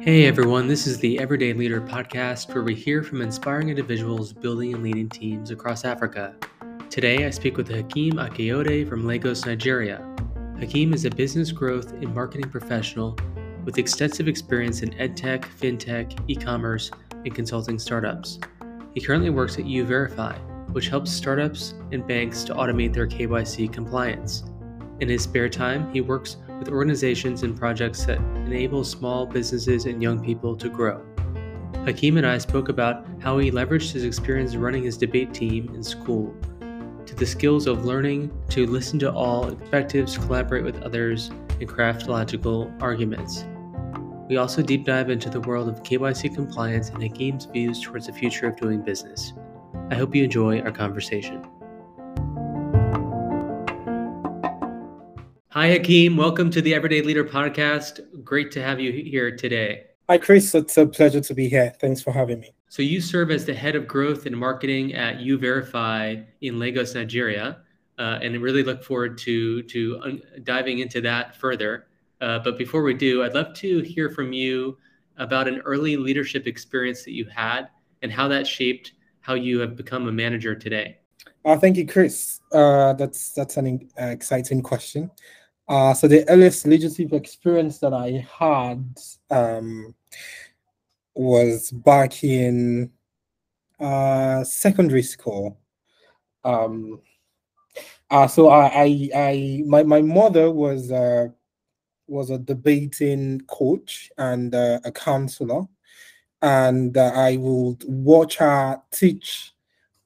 Hey everyone, this is the Everyday Leader podcast where we hear from inspiring individuals building and leading teams across Africa. Today I speak with Hakeem Akiode from Lagos, Nigeria. Hakim is a business growth and marketing professional with extensive experience in edtech, fintech, e commerce, and consulting startups. He currently works at YouVerify, which helps startups and banks to automate their KYC compliance. In his spare time, he works with organizations and projects that enable small businesses and young people to grow. Hakeem and I spoke about how he leveraged his experience running his debate team in school to the skills of learning to listen to all perspectives, collaborate with others, and craft logical arguments. We also deep dive into the world of KYC compliance and Hakeem's views towards the future of doing business. I hope you enjoy our conversation. Hi, Hakeem. Welcome to the Everyday Leader podcast. Great to have you here today. Hi, Chris. It's a pleasure to be here. Thanks for having me. So, you serve as the head of growth and marketing at YouVerify in Lagos, Nigeria, uh, and I really look forward to to un- diving into that further. Uh, but before we do, I'd love to hear from you about an early leadership experience that you had and how that shaped how you have become a manager today. Uh, thank you, Chris. Uh, that's that's an uh, exciting question. Uh, so the earliest leadership experience that I had um, was back in uh, secondary school. Um, uh, so I, I, I, my, my mother was uh, was a debating coach and uh, a counselor, and uh, I would watch her teach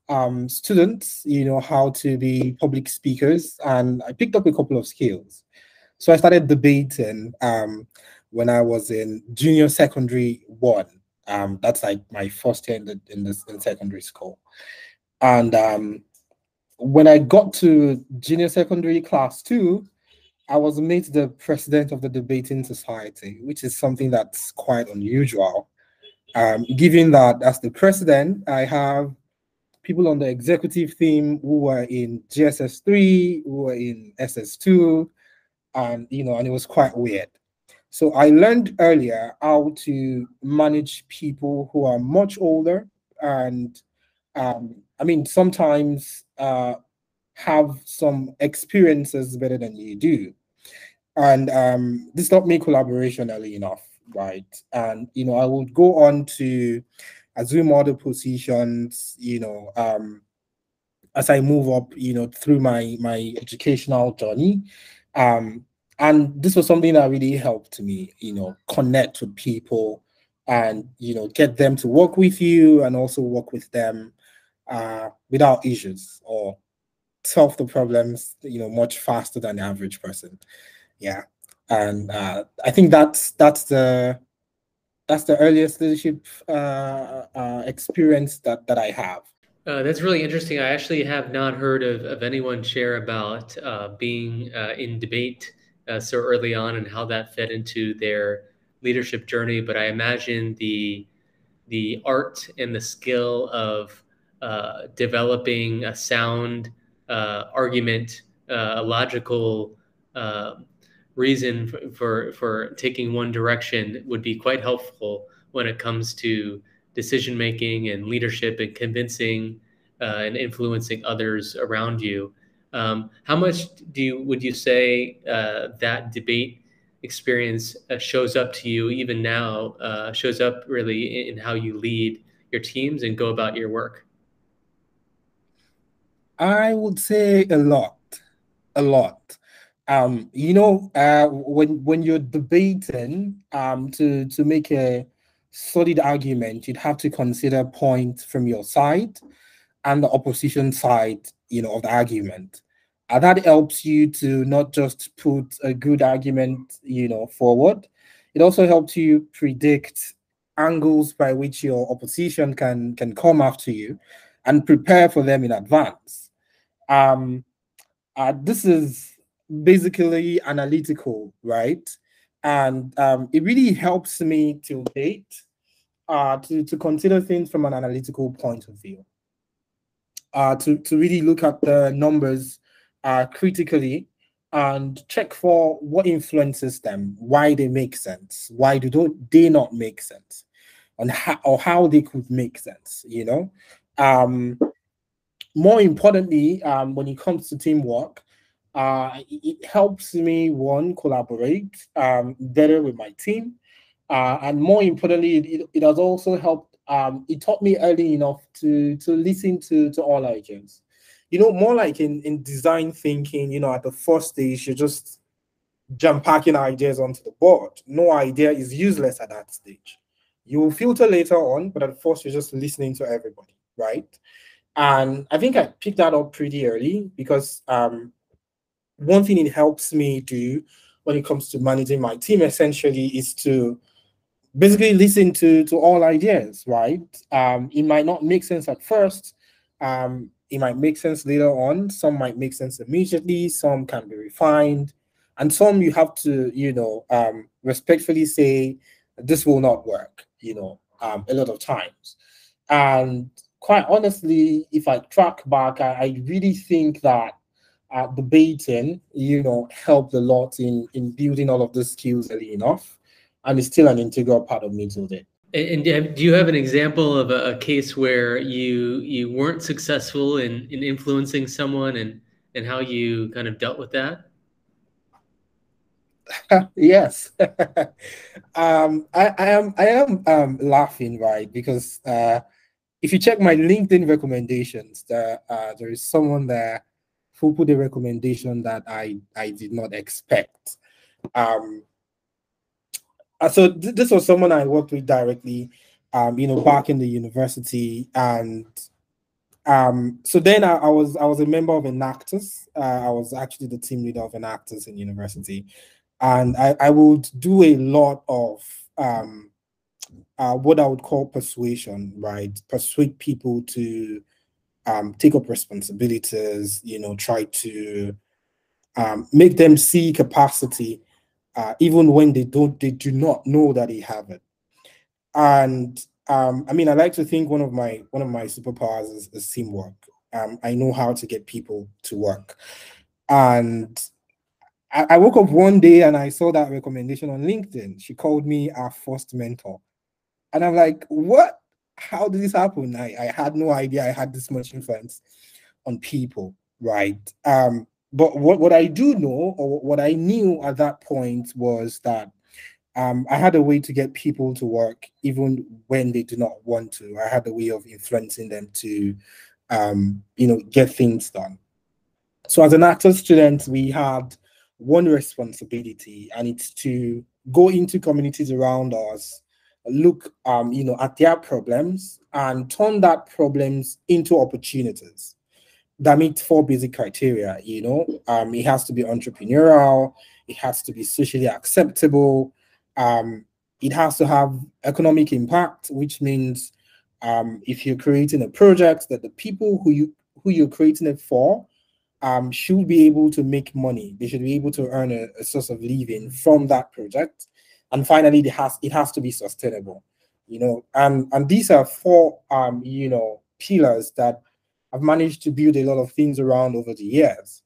um, students, you know, how to be public speakers, and I picked up a couple of skills. So I started debating um, when I was in junior secondary one. Um, that's like my first year in the in in secondary school, and um, when I got to junior secondary class two, I was made the president of the debating society, which is something that's quite unusual. Um, given that as the president, I have people on the executive team who were in GSS three, who were in SS two, and you know, and it was quite weird. So I learned earlier how to manage people who are much older, and um, I mean sometimes uh, have some experiences better than you do, and um, this taught me collaboration early enough, right? And you know, I would go on to assume other positions, you know, um, as I move up, you know, through my my educational journey. Um, and this was something that really helped me, you know, connect with people and you know get them to work with you and also work with them uh, without issues or solve the problems, you know, much faster than the average person. Yeah, and uh, I think that's that's the that's the earliest leadership uh, uh, experience that that I have. Uh, that's really interesting. I actually have not heard of, of anyone share about uh, being uh, in debate uh, so early on and how that fed into their leadership journey. But I imagine the the art and the skill of uh, developing a sound uh, argument, uh, a logical uh, reason for, for, for taking one direction would be quite helpful when it comes to decision making and leadership and convincing uh, and influencing others around you. Um, how much do you would you say uh, that debate experience uh, shows up to you even now? Uh, shows up really in how you lead your teams and go about your work. I would say a lot, a lot. Um, you know, uh, when when you're debating, um, to to make a solid argument, you'd have to consider points from your side and the opposition side you know, of the argument. And that helps you to not just put a good argument, you know, forward. It also helps you predict angles by which your opposition can can come after you and prepare for them in advance. Um, uh, this is basically analytical, right? And um, it really helps me to date uh, to, to consider things from an analytical point of view uh, to, to really look at the numbers uh, critically and check for what influences them, why they make sense, why they do they not make sense, and how or how they could make sense. You know, um, more importantly, um, when it comes to teamwork, uh, it, helps me one collaborate um, better with my team, uh, and more importantly, it, it has also helped. Um, it taught me early enough to to listen to to all agents you know, more like in, in design thinking, you know, at the first stage, you're just jump packing ideas onto the board. No idea is useless at that stage. You will filter later on, but at first you're just listening to everybody, right? And I think I picked that up pretty early because um, one thing it helps me do when it comes to managing my team essentially is to basically listen to to all ideas, right? Um, it might not make sense at first. Um, it might make sense later on. Some might make sense immediately. Some can be refined, and some you have to, you know, um, respectfully say this will not work. You know, um, a lot of times, and quite honestly, if I track back, I, I really think that uh, debating, you know, helped a lot in in building all of the skills early enough, and it's still an integral part of me today. And do you have an example of a, case where you you weren't successful in, in influencing someone and and how you kind of dealt with that? yes, um, I, I, am I am um, laughing right because uh, if you check my LinkedIn recommendations, there uh, there is someone there who put a recommendation that I I did not expect. Um, so th- this was someone I worked with directly, um, you know, back in the university, and um, so then I, I, was I was a member of Enactus. Uh, I was actually the team leader of Enactus in university, and I, I would do a lot of um, uh, what I would call persuasion, right? Persuade people to um, take up responsibilities, you know, try to um, make them see capacity uh, even when they don't, they do not know that they have it. And um, I mean, I like to think one of my one of my superpowers is, is teamwork. Um, I know how to get people to work, and I, I woke up one day and I saw that recommendation on LinkedIn. She called me our first mentor, and I'm like, what? How did this happen? I, I had no idea I had this much influence on people, right? Um, but what, what I do know, or what I knew at that point, was that um, I had a way to get people to work even when they do not want to. I had a way of influencing them to, um, you know, get things done. So as an Enactus student, we had one responsibility, and it's to go into communities around us, look, um, you know, at their problems, and turn that problems into opportunities that meet four basic criteria. You know, um, it has to be entrepreneurial, it has to be socially acceptable, um, it has to have economic impact, which means um, if you're creating a project that the people who you who you're creating it for um, should be able to make money. They should be able to earn a, a source of living from that project. And finally, it has it has to be sustainable. You know, and and these are four um, you know pillars that I've managed to build a lot of things around over the years.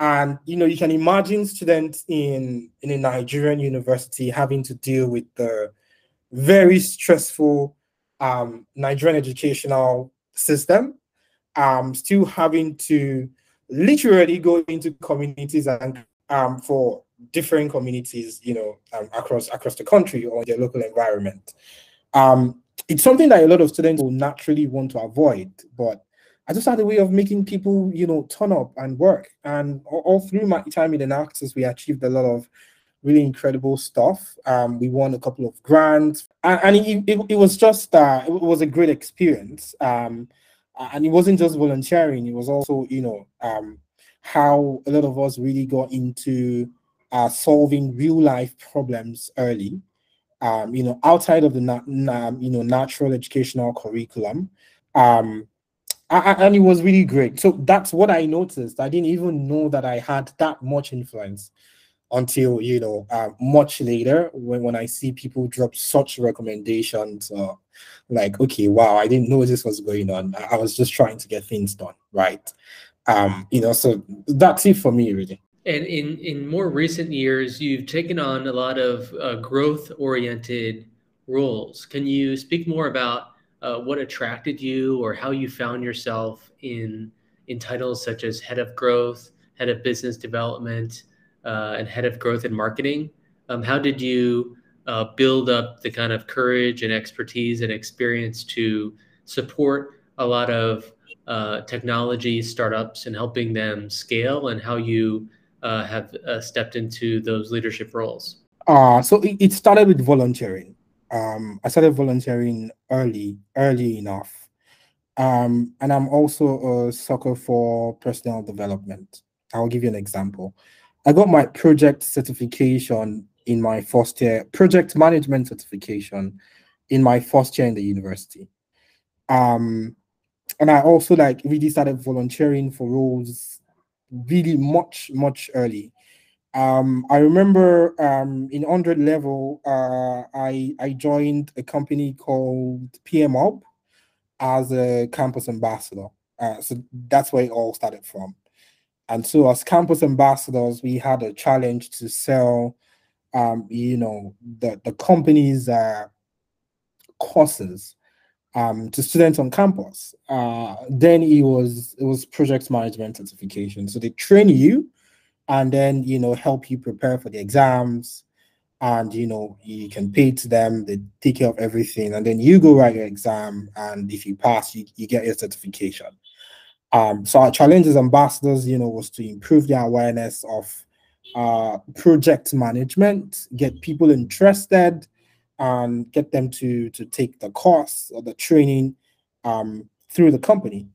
And you know, you can imagine students in in a Nigerian university having to deal with the very stressful um, Nigerian educational system, um, still having to literally go into communities and um, for different communities, you know, um, across across the country or their local environment. Um, it's something that a lot of students will naturally want to avoid, but I just had a way of making people, you know, turn up and work. And all, all through my time in Enactus, we achieved a lot of really incredible stuff. Um, we won a couple of grants, and, and it, it, it, was just uh, it was a great experience. Um, and it wasn't just volunteering; it was also, you know, um, how a lot of us really got into uh, solving real life problems early. Um, you know, outside of the na- na- you know natural educational curriculum. Um, and it was really great. So that's what I noticed. I didn't even know that I had that much influence until you know uh, much later when, when I see people drop such recommendations. Uh, like, okay, wow, I didn't know this was going on. I was just trying to get things done, right? Um, you know, so that's it for me, really. And in, in more recent years, you've taken on a lot of uh, growth oriented roles. Can you speak more about uh, what attracted you or how you found yourself in, in titles such as head of growth, head of business development, uh, and head of growth and marketing? Um, how did you uh, build up the kind of courage and expertise and experience to support a lot of uh, technology startups and helping them scale and how you uh, have uh, stepped into those leadership roles? Uh, so it, it started with volunteering. Um, I started volunteering early, early enough. Um, and I'm also a sucker for personal development. I'll give you an example. I got my project certification in my first year, project management certification in my first year in the university. Um, and I also like really started volunteering for roles really much, much early. Um, I remember um, in 100 level, uh, I, I joined a company called PM Hub as a campus ambassador. Uh, so that's where it all started from. And so, as campus ambassadors, we had a challenge to sell, um, you know, the the company's uh, courses um, to students on campus. Uh, then it was it was project management certification. So they train you, and then you know help you prepare for the exams, and you know you can pay to them. They take care of everything, and then you go write your exam, and if you pass, you, you get your certification. Um, so our challenge as ambassadors, you know, was to improve their awareness of uh, project management, get people interested, and get them to to take the course or the training um, through the company.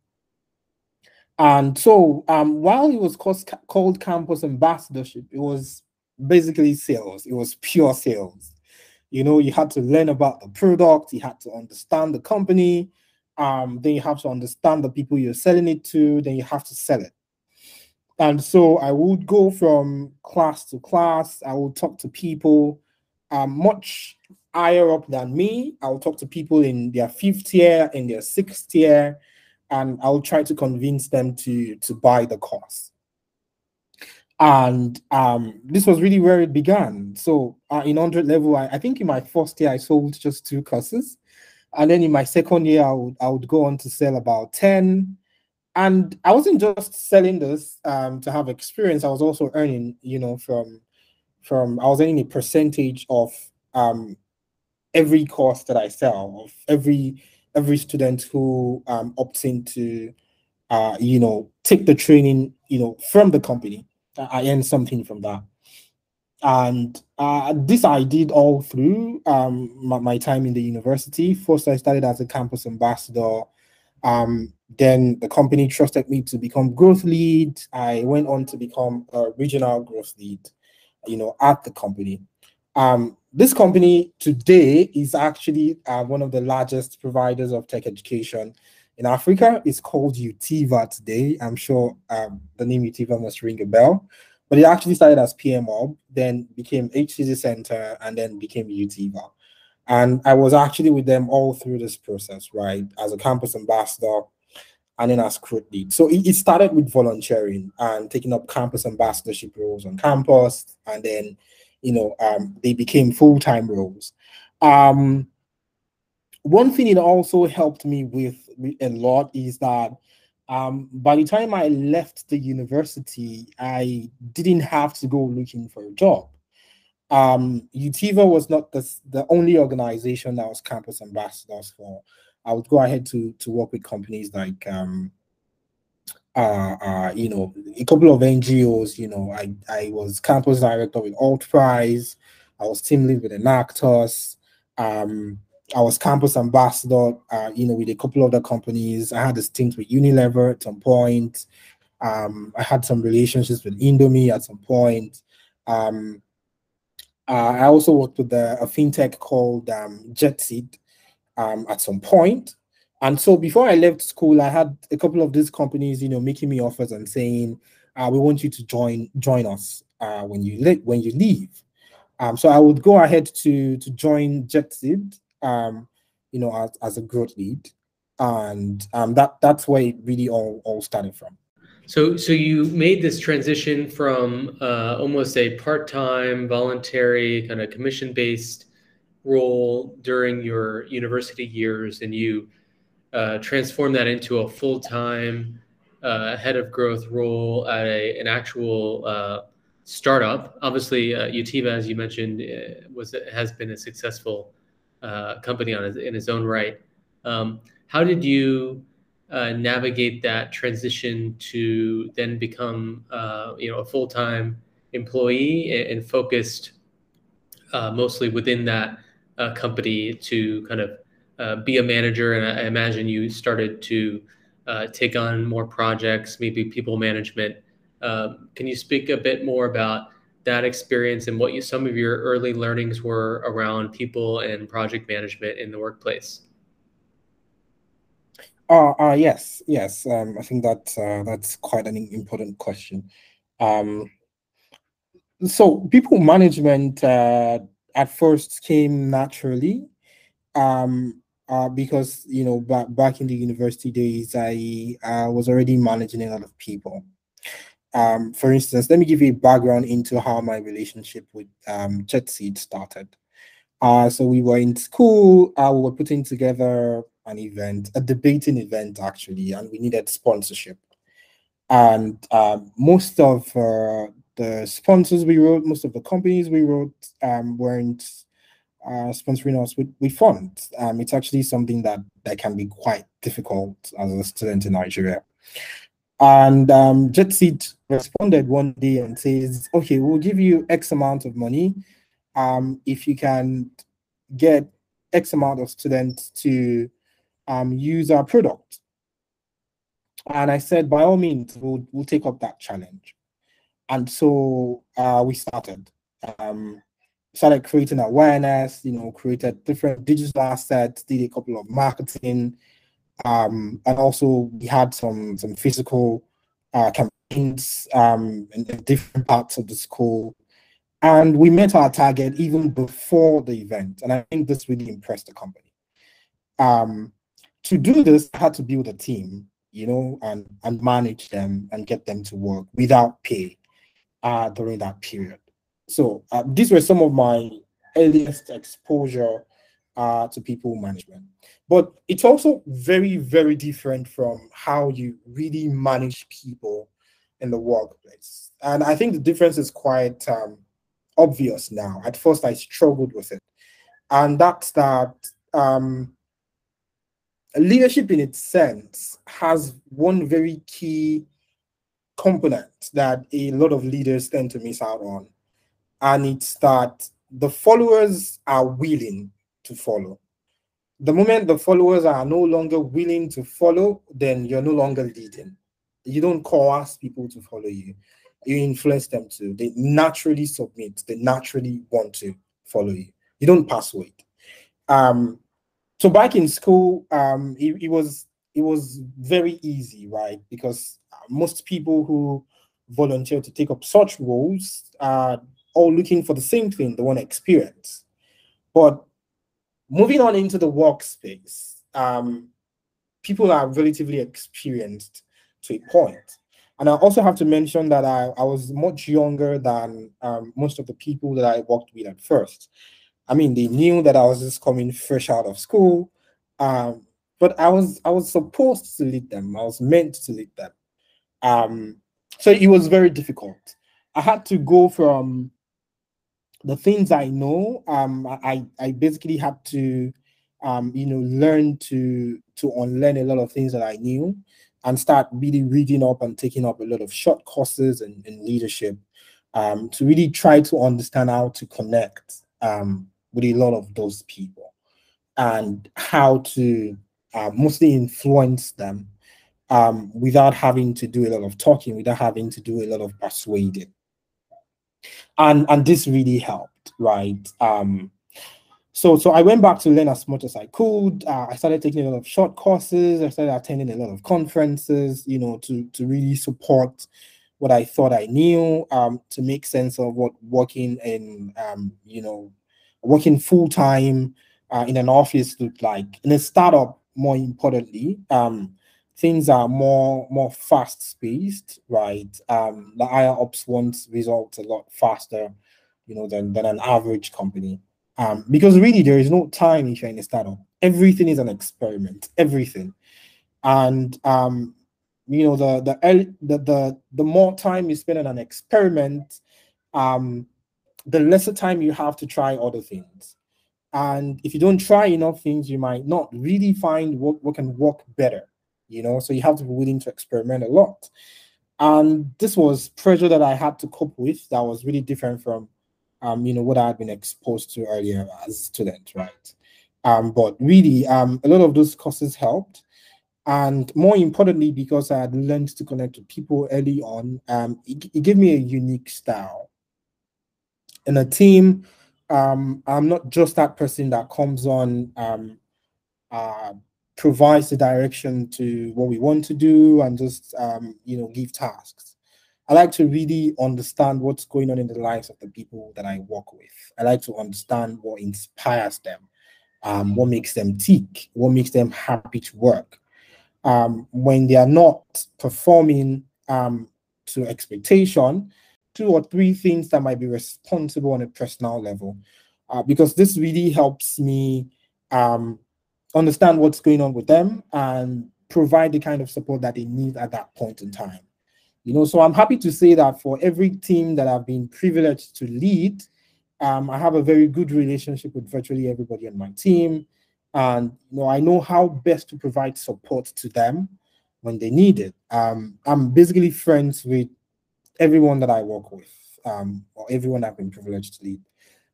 And so, um, while it was called, called campus ambassadorship, it was basically sales. It was pure sales. You know, you had to learn about the product, you had to understand the company, um, then you have to understand the people you're selling it to, then you have to sell it. And so I would go from class to class, I would talk to people um, much higher up than me. I'll talk to people in their fifth year, in their sixth year, and I'll try to convince them to, to buy the course. And um, this was really where it began. So uh, in 100 level, I, I think in my first year, I sold just two courses. And then in my second year, I would, I would go on to sell about 10. And I wasn't just selling this um, to have experience. I was also earning, you know, from, from I was earning a percentage of um, every course that I sell, of every every student who um, opts into, uh, you know, take the training, you know, from the company. I earn something from that and uh, this I did all through um, my, my, time in the university. First, I started as a campus ambassador. Um, then the company trusted me to become growth lead. I went on to become a regional growth lead, you know, at the company. Um, this company today is actually uh, one of the largest providers of tech education in Africa. It's called Utiva today. I'm sure um, the name Utiva must ring a bell. But it actually started as PM Hub, then became HCC Center, and then became Utiva. And I was actually with them all through this process, right? As a campus ambassador and then as crew lead. So it, it started with volunteering and taking up campus ambassadorship roles on campus. And then, you know, um, they became full-time roles. Um, one thing it also helped me with a lot is that um, by the time I left the university, I didn't have to go looking for a job. Um, Utiva was not the, the only organization that was campus ambassadors for. I would go ahead to to work with companies like um, uh, uh, you know, a couple of NGOs. You know, I I was campus director with AltPrize. I was team lead with Enactus. Um, I was campus ambassador, uh, you know, with a couple of other companies. I had a stint with Unilever at some point. Um, I had some relationships with Indomie at some point. Um, uh, I also worked with a, a fintech called um, JetSeed um, at some point. And so before I left school, I had a couple of these companies, you know, making me offers and saying, uh, "We want you to join join us uh, when you le- when you leave." Um, so I would go ahead to to join JetSeed um, you know, as, as a growth lead. And um, that that's where it really all, all started from. So, so you made this transition from uh, almost a part-time, voluntary, kind of commission-based role during your university years, and you uh, transformed that into a full-time uh, head of growth role at a, an actual uh, startup. Obviously, uh, Utiva, as you mentioned, uh, was has been a successful uh, company on in its own right. Um, how did you navigate that transition to then become you know a full time employee and, and focused mostly within that company to kind of uh, be a manager? And I, imagine you started to uh, take on more projects, maybe people management. Um, can you speak a bit more about that experience and what you, some of your early learnings were around people and project management in the workplace? Uh, uh yes, yes. Um, I think that uh, that's quite an important question. Um, so people management uh, at first came naturally, um, uh, because you know back back in the university days, I uh, was already managing a lot of people. Um, for instance, let me give you a background into how my relationship with um, JetSeed started. Uh, so we were in school, uh, we were putting together an event, a debating event actually, and we needed sponsorship. And um, most of uh, the sponsors we wrote, most of the companies we wrote um, weren't uh, sponsoring us with, with funds. Um, it's actually something that, that can be quite difficult as a student in Nigeria. And um, JetSeed responded one day and says, okay, we'll give you X amount of money um, if you can get X amount of students to um, use our product. And I said, by all means, we'll, we'll take up that challenge. And so uh, we started. Um, started creating awareness, you know, created different digital assets, did a couple of marketing, um, and also we had some some physical uh, campaigns um, in, in different parts of the school. And we met our target even before the event. And I think this really impressed the company. Um, to do this, I had to build a team, you know, and, and manage them and get them to work without pay uh, during that period. So uh, these were some of my earliest exposure uh, to people management. But it's also very, very different from how you really manage people in the workplace. And I think the difference is quite um, obvious now. At first, I struggled with it. And that's that um, leadership in its sense has one very key component that a lot of leaders tend to miss out on. And it's that the followers are willing to follow. The moment the followers are no longer willing to follow, then you're no longer leading. You don't coerce people to follow you. You influence them to. They naturally submit. They naturally want to follow you. You don't persuade. Um, so back in school, um, it, it was it was very easy, right? Because most people who volunteer to take up such roles are all looking for the same thing, they want experience. But moving on into the workspace, um, people are relatively experienced to a point. And I also have to mention that I, I was much younger than um, most of the people that I worked with at first. I mean, they knew that I was just coming fresh out of school, um, but I was I was supposed to lead them. I was meant to lead them. Um, so it was very difficult. I had to go from the things I know. Um, I I basically had to, um, you know, learn to to unlearn a lot of things that I knew, and start really reading up and taking up a lot of short courses in, in leadership, um, to really try to understand how to connect um, with a lot of those people and how to uh, mostly influence them um, without having to do a lot of talking, without having to do a lot of persuading. And and this really helped, right? Um, so so I went back to learn as much as I could. Uh, I started taking a lot of short courses. I started attending a lot of conferences, you know, to to really support what I thought I knew, um, to make sense of what working in, um, you know, working full time uh, in an office looked like. In a startup, more importantly, um, things are more more fast paced, right? Um, the higher ups want results a lot faster, you know, than than an average company. Um, because really there is no time if you're in a startup. Everything is an experiment. Everything, and um, you know the the the the, the more time you spend on an experiment, um, the lesser time you have to try other things. And if you don't try enough things, you might not really find what, what can work better, you know. So you have to be willing to experiment a lot. And this was pressure that I had to cope with that was really different from um, you know, what I had been exposed to earlier as a student, right? Um, but really, um, a lot of those courses helped. And more importantly, because I had learned to connect to people early on, um, it, it gave me a unique style. In a team, um, I'm not just that person that comes on, um, uh, provides the direction to what we want to do and just, um, you know, give tasks. I like to really understand what's going on in the lives of the people that I work with. I like to understand what inspires them, um, what makes them tick, what makes them happy to work. Um, when they are not performing um, to expectation, two or three things that might be responsible on a personal level, uh, because this really helps me um, understand what's going on with them and provide the kind of support that they need at that point in time. You know, so I'm happy to say that for every team that I've been privileged to lead, um, I have a very good relationship with virtually everybody on my team. And you know, I know how best to provide support to them when they need it. Um, I'm basically friends with everyone that I work with, um, or everyone I've been privileged to lead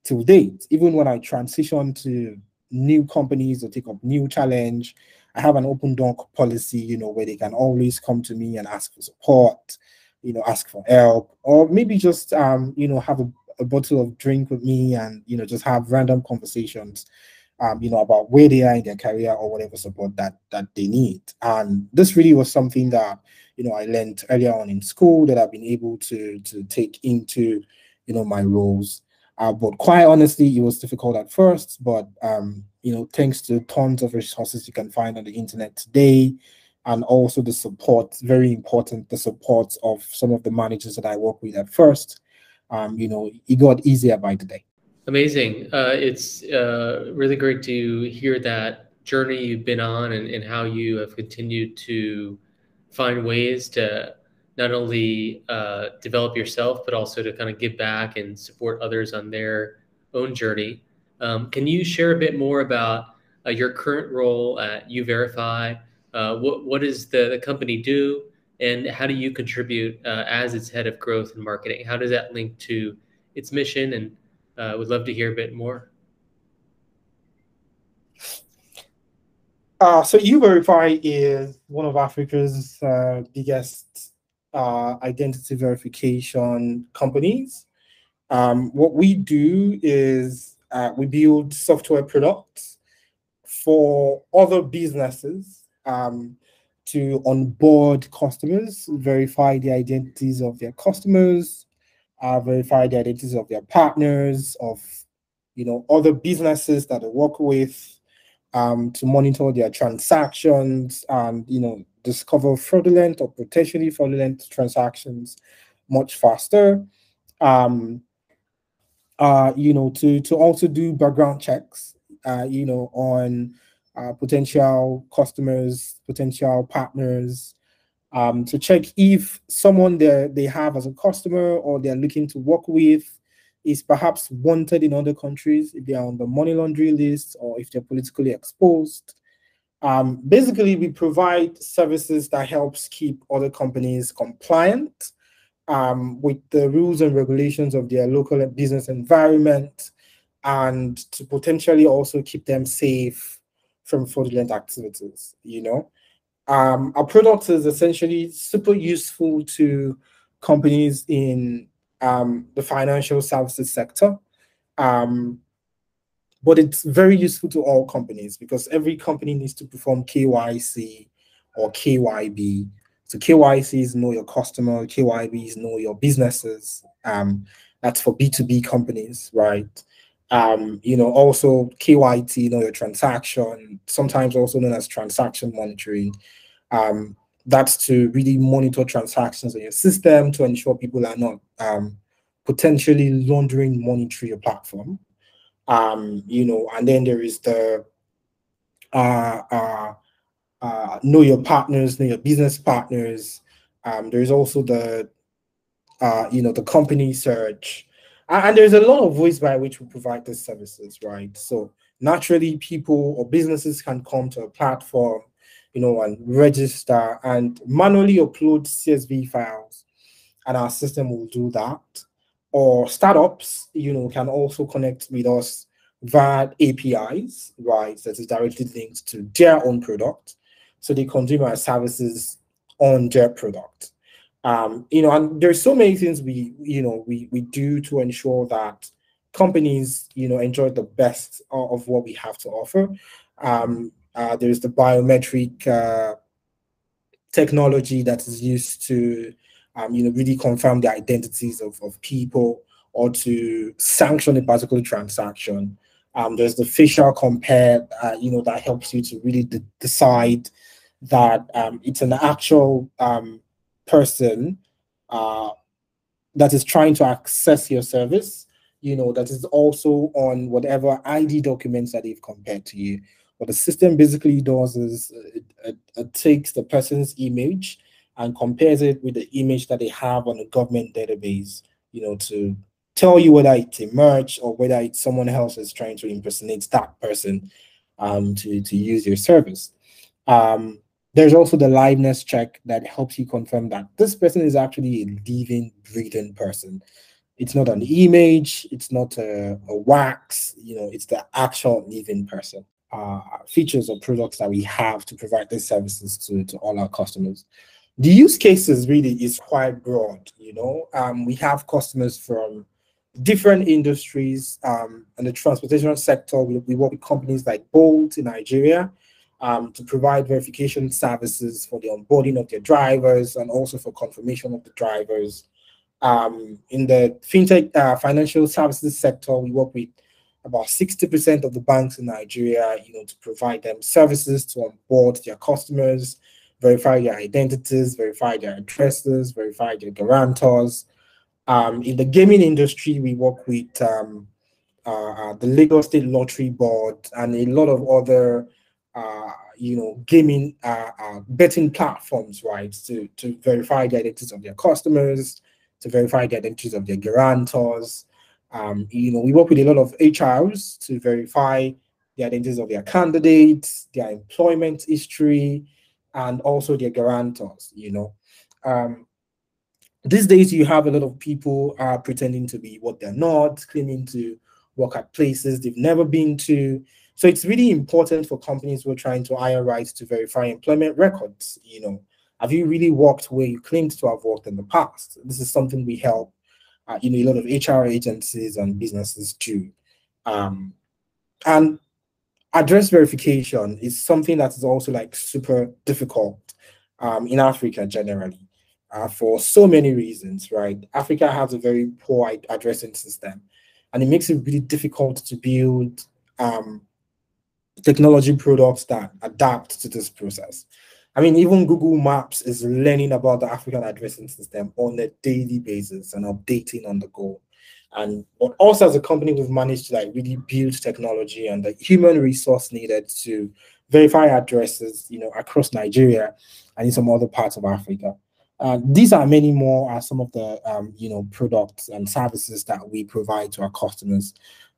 to date. Even when I transition to new companies or take up new challenge, I have an open door policy, you know, where they can always come to me and ask for support, you know, ask for help, or maybe just, um, you know, have a, a bottle of drink with me and, you know, just have random conversations, um, you know, about where they are in their career or whatever support that that they need. And this really was something that, you know, I learned earlier on in school that I've been able to to take into, you know, my roles. Uh, but quite honestly, it was difficult at first, but um, you know, thanks to tons of resources you can find on the internet today, and also the support, very important, the support of some of the managers that I work with at first. Um, you know, it got easier by the day. Amazing. Uh, it's uh, really great to hear that journey you've been on and, and how you have continued to find ways to not only uh, develop yourself, but also to kind of give back and support others on their own journey. Um, can you share a bit more about uh, your current role at YouVerify? Uh, what what does the, the company do, and how do you contribute uh, as its head of growth and marketing? How does that link to its mission? And uh, would love to hear a bit more. Uh, so YouVerify is one of Africa's uh, biggest identity verification companies. Um, what we do is uh, we build software products for other businesses um, to onboard customers, verify the identities of their customers, uh, verify the identities of their partners, of you know other businesses that they work with, um, to monitor their transactions and you know discover fraudulent or potentially fraudulent transactions much faster. Um, uh, you know, to to also do background checks, uh, you know, on uh, potential customers, potential partners, um, to check if someone they they have as a customer or they're looking to work with is perhaps wanted in other countries, if they are on the money laundering list or if they're politically exposed. Um, basically, we provide services that helps keep other companies compliant um, with the rules and regulations of their local business environment and to potentially also keep them safe from fraudulent activities, you know. Um, our product is essentially super useful to companies in um, the financial services sector. Um, but it's very useful to all companies because every company needs to perform KYC or KYB so KYC is know your customer, KYB is know your businesses. Um, that's for B2B companies, right? Um, you know, also KYT, know your transaction, sometimes also known as transaction monitoring. Um, that's to really monitor transactions on your system to ensure people are not um, potentially laundering money through your platform. Um, you know, and then there is the uh, uh, uh, know your partners, know your business partners. Um, there's also the uh, you know the company search, and there's a lot of ways by which we provide these services, right? So naturally, people or businesses can come to a platform, you know, and register and manually upload CSV files, and our system will do that. Or startups, you know, can also connect with us via APIs, right? That is directly linked to their own product. So they consume our services on their product. Um, you know, and there's so many things we, you know, we we do to ensure that companies, you know, enjoy the best of what we have to offer. Um, uh, there's the biometric uh, technology that is used to, um, you know, really confirm the identities of, of people or to sanction a particular transaction. Um, there's the facial compare, uh, you know, that helps you to really de- decide that um, it's an actual um, person uh, that is trying to access your service, you know, that is also on whatever ID documents that they've compared to you. What the system basically does is it, it, it takes the person's image and compares it with the image that they have on a government database, you know, to tell you whether it's a merge or whether it's someone else is trying to impersonate that person um, to, to use your service. Um, there's also the liveness check that helps you confirm that this person is actually a living, breathing person. It's not an image, it's not a, a wax, you know, it's the actual living person. Uh, features or products that we have to provide these services to, to all our customers. The use cases really is quite broad, you know. Um, we have customers from different industries um, in the transportation sector. We, we work with companies like Bolt in Nigeria um, to provide verification services for the onboarding of their drivers and also for confirmation of the drivers. Um, in the fintech uh, financial services sector, we work with about 60% of the banks in Nigeria, you know, to provide them services to onboard their customers, verify their identities, verify their addresses, verify their guarantors, um, in the gaming industry, we work with um, uh, uh, the Lagos State Lottery Board and a lot of other, uh, you know, gaming uh, uh, betting platforms, right, to, to verify the identities of their customers, to verify the identities of their guarantors. Um, you know, we work with a lot of HRs to verify the identities of their candidates, their employment history, and also their guarantors. You know, um, these days you have a lot of people are pretending to be what they're not, claiming to work at places they've never been to. So it's really important for companies who are trying to hire rights to verify employment records. You know, have you really worked where you claimed to have worked in the past? This is something we help, uh, you know, a lot of HR agencies and businesses do. Um, and address verification is something that is also like super difficult um, in Africa generally uh, for so many reasons, right? Africa has a very poor addressing system, and it makes it really difficult to build um, technology products that adapt to this process. I mean, even Google Maps is learning about the African addressing system on a daily basis and updating on the go. And also as a company, we've managed to like really build technology and the human resource needed to verify addresses, you know, across Nigeria and in some other parts of Africa. Uh, these are many more are some of the um, you know products and services that we provide to our customers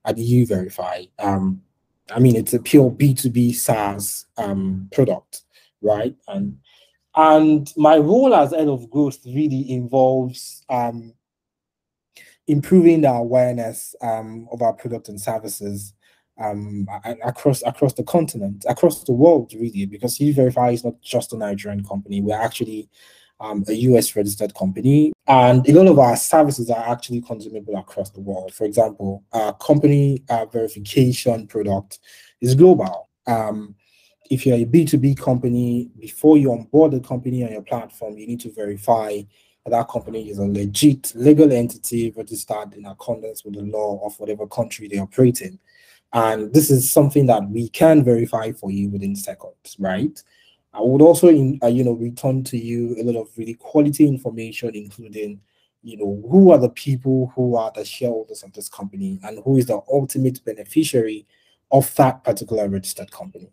at YouVerify. Um, I mean, it's a pure B2B SaaS um, product, right? And and my role as head of growth really involves um, improving the awareness um, of our product and services um, across across the continent, across the world, really, because YouVerify is not just a Nigerian company. We're actually um, a US registered company. And a lot of our services are actually consumable across the world. For example, our company uh, verification product is global. Um, if you're a B2B company, before you onboard the company on your platform, you need to verify that company is a legit legal entity registered in accordance with the law of whatever country they operate in. And this is something that we can verify for you within seconds, right? I would also, in, uh, you know, return to you a lot of really quality information, including, you know, who are the people who are the shareholders of this company and who is the ultimate beneficiary of that particular registered company.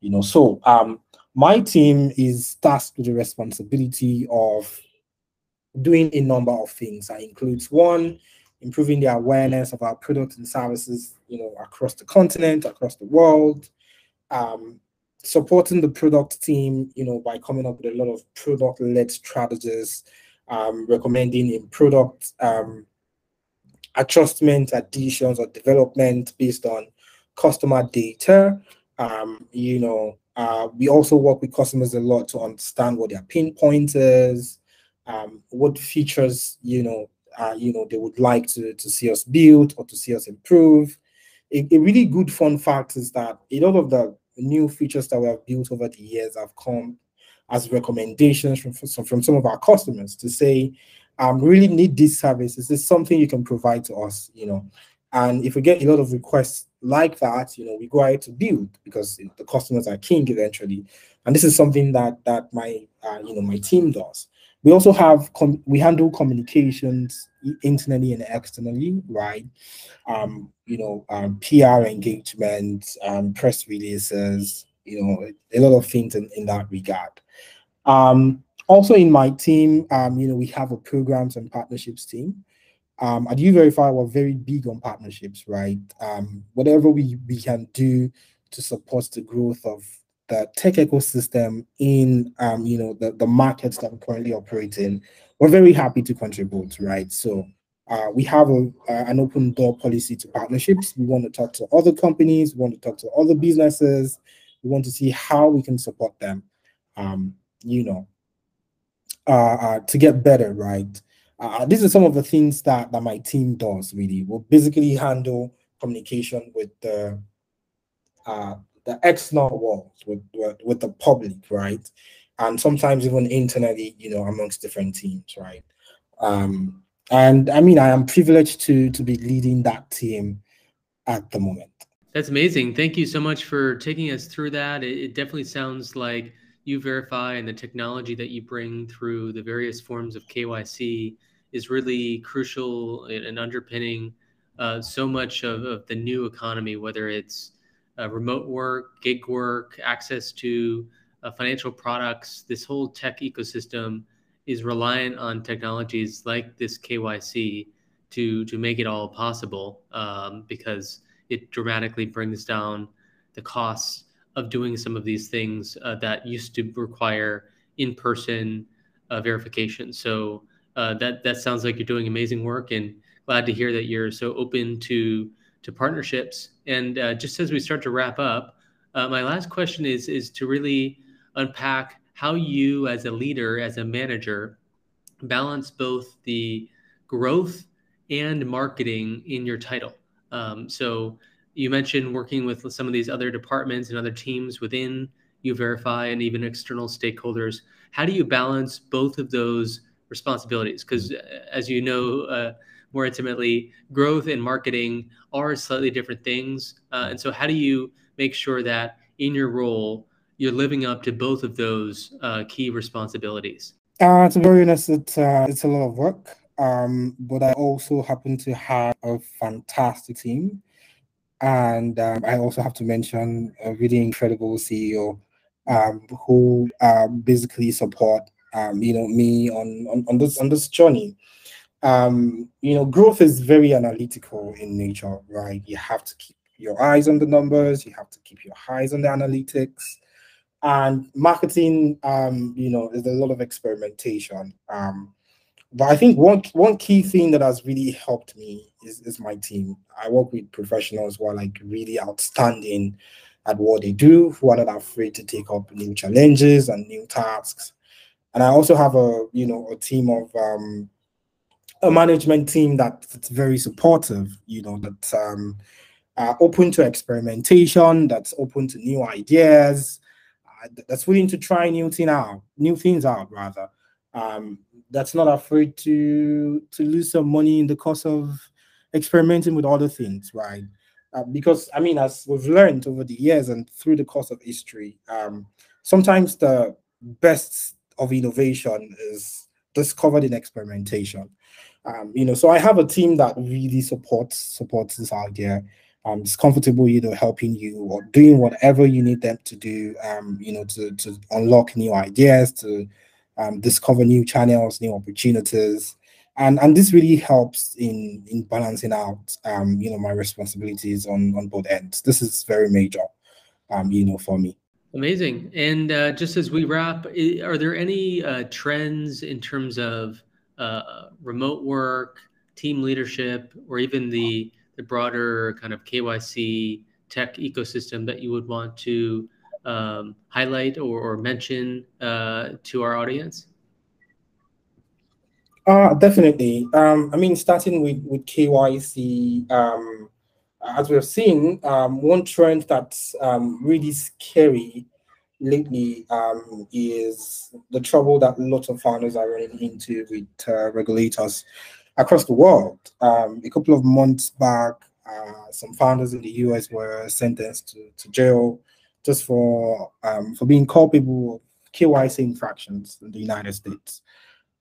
You know, so um, my team is tasked with the responsibility of doing a number of things. That includes one, improving the awareness of our products and services, you know, across the continent, across the world. Um, supporting the product team, you know, by coming up with a lot of product-led strategies, um, recommending in product um, adjustments, additions, or development based on customer data. Um, you know, uh, we also work with customers a lot to understand what their pain point is, um, what features, you know, uh, you know, they would like to, to see us build or to see us improve. A, a really good fun fact is that a lot of the new features that we have built over the years have come as recommendations from, from, some of our customers to say, um, really need this service. Is this something you can provide to us? You know, and if we get a lot of requests like that, you know, we go ahead to build because the customers are king eventually. And this is something that that my uh, you know my team does. We also have we handle communications internally and externally, right? Um, you know, um, PR engagement, um, press releases, you know, a lot of things in, in that regard. Um, also in my team, um, you know, we have a programs and partnerships team. Um, at YouVerify, we're very big on partnerships, right? Um, whatever we, we can do to support the growth of the tech ecosystem in um, you know the, the markets that we currently operate in, we're very happy to contribute, right? So uh, we have a, uh, an open door policy to partnerships. We want to talk to other companies, we want to talk to other businesses, we want to see how we can support them, um, you know, uh, uh to get better, right? Uh, these are some of the things that, that my team does really. We'll basically handle communication with the uh, the external world, with, with, with the public, right? And sometimes even internally, you know, amongst different teams, right? Um, and I mean, I am privileged to to be leading that team at the moment. That's amazing. Thank you so much for taking us through that. It, it definitely sounds like YouVerify and the technology that you bring through the various forms of KYC is really crucial and underpinning uh, so much of, of, the new economy, whether it's uh, remote work, gig work, access to uh, financial products. This whole tech ecosystem is reliant on technologies like this KYC to to make it all possible um, because it dramatically brings down the costs of doing some of these things uh, that used to require in-person uh, verification. So uh, that that sounds like you're doing amazing work, and glad to hear that you're so open to to partnerships. And uh, just as we start to wrap up, uh, my last question is is to really unpack how you, as a leader, as a manager, balance both the growth and marketing in your title. Um, so you mentioned working with some of these other departments and other teams within YouVerify and even external stakeholders. How do you balance both of those responsibilities? Because as you know, uh, more intimately, growth and marketing are slightly different things. Uh, and so, how do you make sure that in your role, you're living up to both of those uh, key responsibilities? Uh, to be honest, it, uh, it's a lot of work. Um, but I also happen to have a fantastic team. And um, I also have to mention a really incredible CEO um, who uh, basically support um, you know me on, on, on this on this journey um, you know, growth is very analytical in nature, right? You have to keep your eyes on the numbers, you have to keep your eyes on the analytics. And marketing, um, you know, is a lot of experimentation. Um, but I think one one key thing that has really helped me is, is my team. I work with professionals who are like really outstanding at what they do, who are not afraid to take up new challenges and new tasks. And I also have a you know a team of um, a management team that's very supportive, you know, that's um, uh, open to experimentation, that's open to new ideas, uh, that's willing to try new thing out, new things out rather. Um, that's not afraid to to lose some money in the course of experimenting with other things, right? Uh, because I mean, as we've learned over the years and through the course of history, um, sometimes the best of innovation is discovered in experimentation. Um, you know, so I have a team that really supports supports this idea. Um, it's comfortable, you know, helping you or doing whatever you need them to do. Um, you know, to to unlock new ideas, to um, discover new channels, new opportunities, and and this really helps in in balancing out, um, you know, my responsibilities on on both ends. This is very major, um, you know, for me. Amazing. And uh, just as we wrap, are there any uh, trends in terms of uh, remote work, team leadership, or even the the broader kind of KYC tech ecosystem that you would want to um, highlight or, or mention uh, to our audience? Uh, definitely. Um, I mean, starting with, with KYC, um, as we've seen, um, one trend that's um, really scary lately um, is the trouble that lots of founders are running into with uh, regulators across the world. Um, a couple of months back, uh, some founders in the US were sentenced to, to jail just for um, for being culpable of KYC infractions in the United States.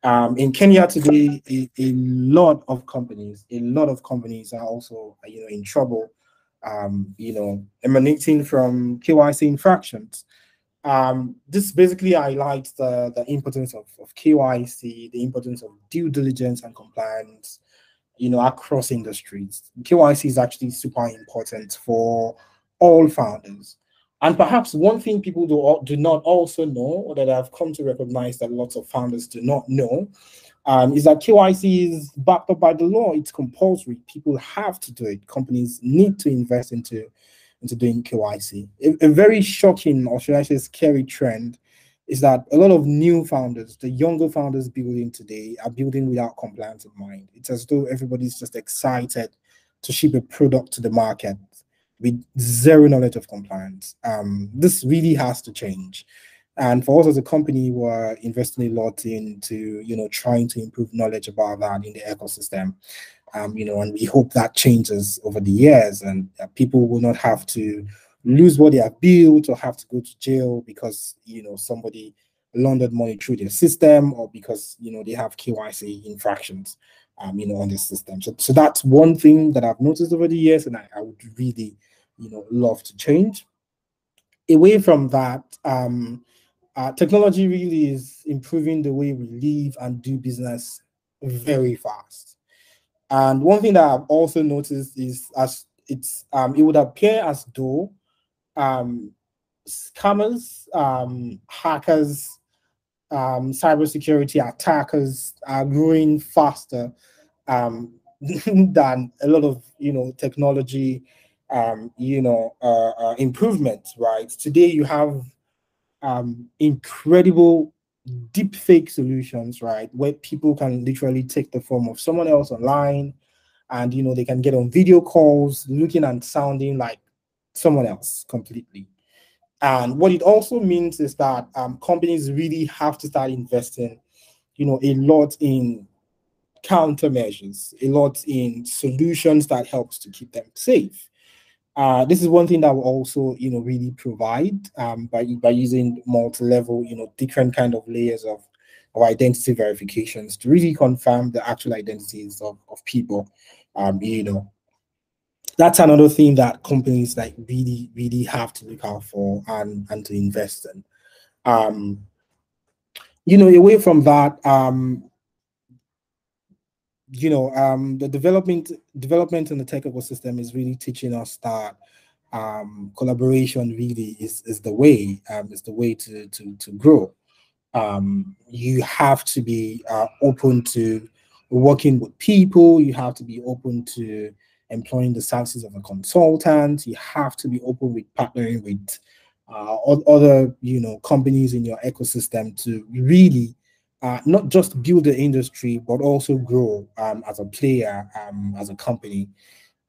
Um, in Kenya today, a, a, lot of companies, a lot of companies are also, you know, in trouble, um, you know, emanating from KYC infractions. Um, this basically highlights the, the importance of, of KYC, the importance of due diligence and compliance, you know, across industries. KYC is actually super important for all founders. And perhaps one thing people do, do not also know, or that I've come to recognize that lots of founders do not know, um, is that KYC is backed up by the law. It's compulsory. People have to do it. Companies need to invest into, into doing KYC. A, a very shocking, or should I say scary trend, is that a lot of new founders, the younger founders building today, are building without compliance in mind. It's as though everybody's just excited to ship a product to the market with zero knowledge of compliance. Um, this really has to change. And for us as a company, we're investing a lot into, you know, trying to improve knowledge about that in the ecosystem. Um, you know, and we hope that changes over the years and people will not have to lose what they have built or have to go to jail because, you know, somebody laundered money through their system or because, you know, they have KYC infractions, um, you know, on the system. So, so that's one thing that I've noticed over the years and I, I would really you know love to change. Away from that, um, uh, technology really is improving the way we live and do business very fast. And one thing that I've also noticed is as it's um, it would appear as though um, scammers, um, hackers, um, cybersecurity attackers are growing faster um, than a lot of you know technology um, you know, uh, uh, improvements, right? Today you have um, incredible deep fake solutions, right? Where people can literally take the form of someone else online and, you know, they can get on video calls looking and sounding like someone else completely. And what it also means is that um, companies really have to start investing, you know, a lot in countermeasures, a lot in solutions that helps to keep them safe. Uh, this is one thing that will also, you know, really provide um, by by using multi-level, you know, different kind of layers of of identity verifications to really confirm the actual identities of, of people. Um, you know, that's another thing that companies like really, really have to look out for and and to invest in. Um, you know, away from that, um, you know, um, the development development in the tech ecosystem is really teaching us that um, collaboration really is is the way um, is the way to to to grow. Um, you have to be uh, open to working with people. You have to be open to employing the services of a consultant. You have to be open with partnering with uh, other you know companies in your ecosystem to really uh, not just build the industry, but also grow um, as a player, um, as a company.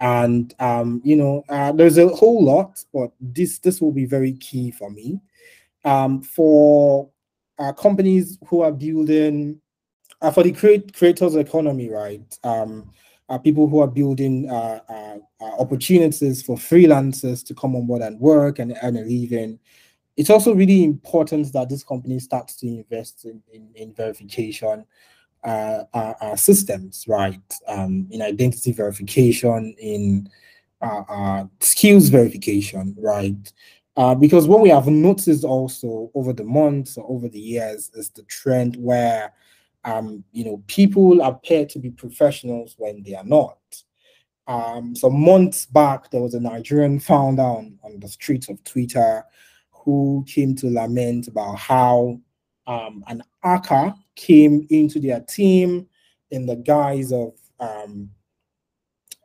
And um, you know, uh, there's a whole lot, but this this will be very key for me. Um, for uh, companies who are building uh, for the create creators economy, right? Um, uh, people who are building uh, opportunities for freelancers to come on board and work and earn a living it's also really important that this company starts to invest in, in, in verification uh, uh, uh, systems, right? Um, in identity verification, in uh, uh, skills verification, right? Uh, because what we have noticed also over the months or over the years is the trend where um, you know people appear to be professionals when they are not. Um, some months back, there was a Nigerian founder on, on the streets of Twitter who came to lament about how um, an hacker came into their team in the guise of um,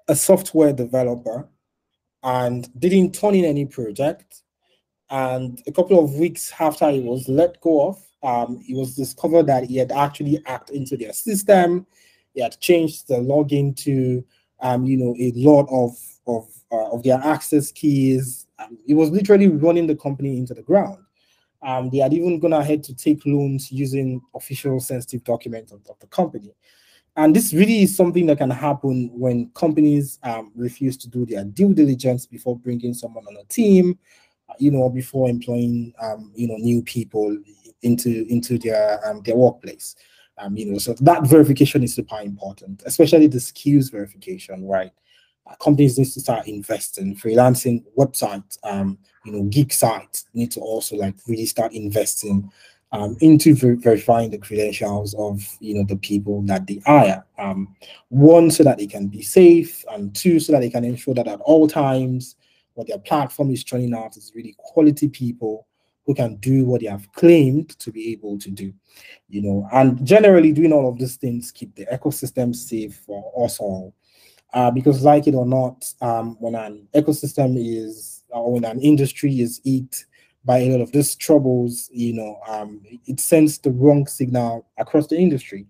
a software developer and didn't turn in any project. And a couple of weeks after he was let go of, um, it was discovered that he had actually hacked into their system. He had changed the login to, um, you know, a lot of of uh, of their access keys. He was literally running the company into the ground. Um, they had even gone ahead to take loans using official sensitive documents of, of the company. And this really is something that can happen when companies um, refuse to do their due diligence before bringing someone on a team, uh, you know, before employing, um, you know, new people into into their um, their workplace. Um, you know, so that verification is super important, especially the skills verification, right? Companies need to start investing. Freelancing websites, um, you know, gig sites need to also like really start investing um, into ver verifying the credentials of you know the people that they hire. Um, one, so that they can be safe, and two, so that they can ensure that at all times what their platform is turning out is really quality people who can do what they have claimed to be able to do. You know, and generally doing all of these things keep the ecosystem safe for us all uh, because like it or not, um, when an ecosystem is or when an industry is hit by a lot of these troubles, you know, um, it sends the wrong signal across the industry,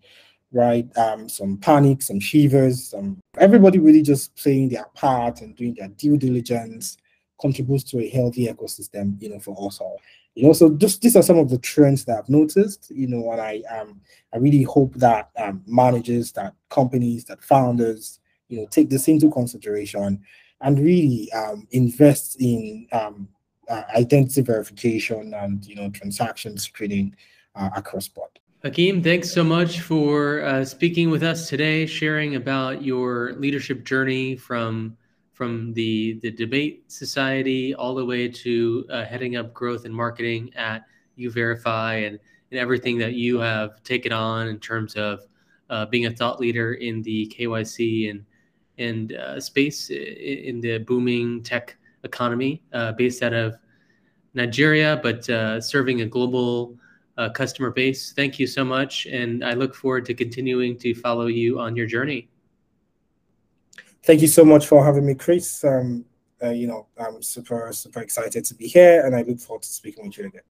right? Um, some panic, some shivers, some everybody really just playing their part and doing their due diligence contributes to a healthy ecosystem, you know, for us all. You know, so just these are some of the trends that I've noticed, you know, and I um I really hope that um managers, that companies, that founders, you know take this into consideration and really um, invest in um, uh, identity verification and you know transaction screening uh, across board. Hakeem, thanks so much for uh, speaking with us today, sharing about your leadership journey from from the the debate society all the way to uh, heading up growth and marketing at YouVerify and and everything that you have taken on in terms of uh, being a thought leader in the KYC and and uh, space in the booming tech economy uh, based out of Nigeria, but uh, serving a global uh, customer base. Thank you so much. And I look forward to continuing to follow you on your journey. Thank you so much for having me, Chris. Um, uh, you know, I'm super, super excited to be here and I look forward to speaking with you again.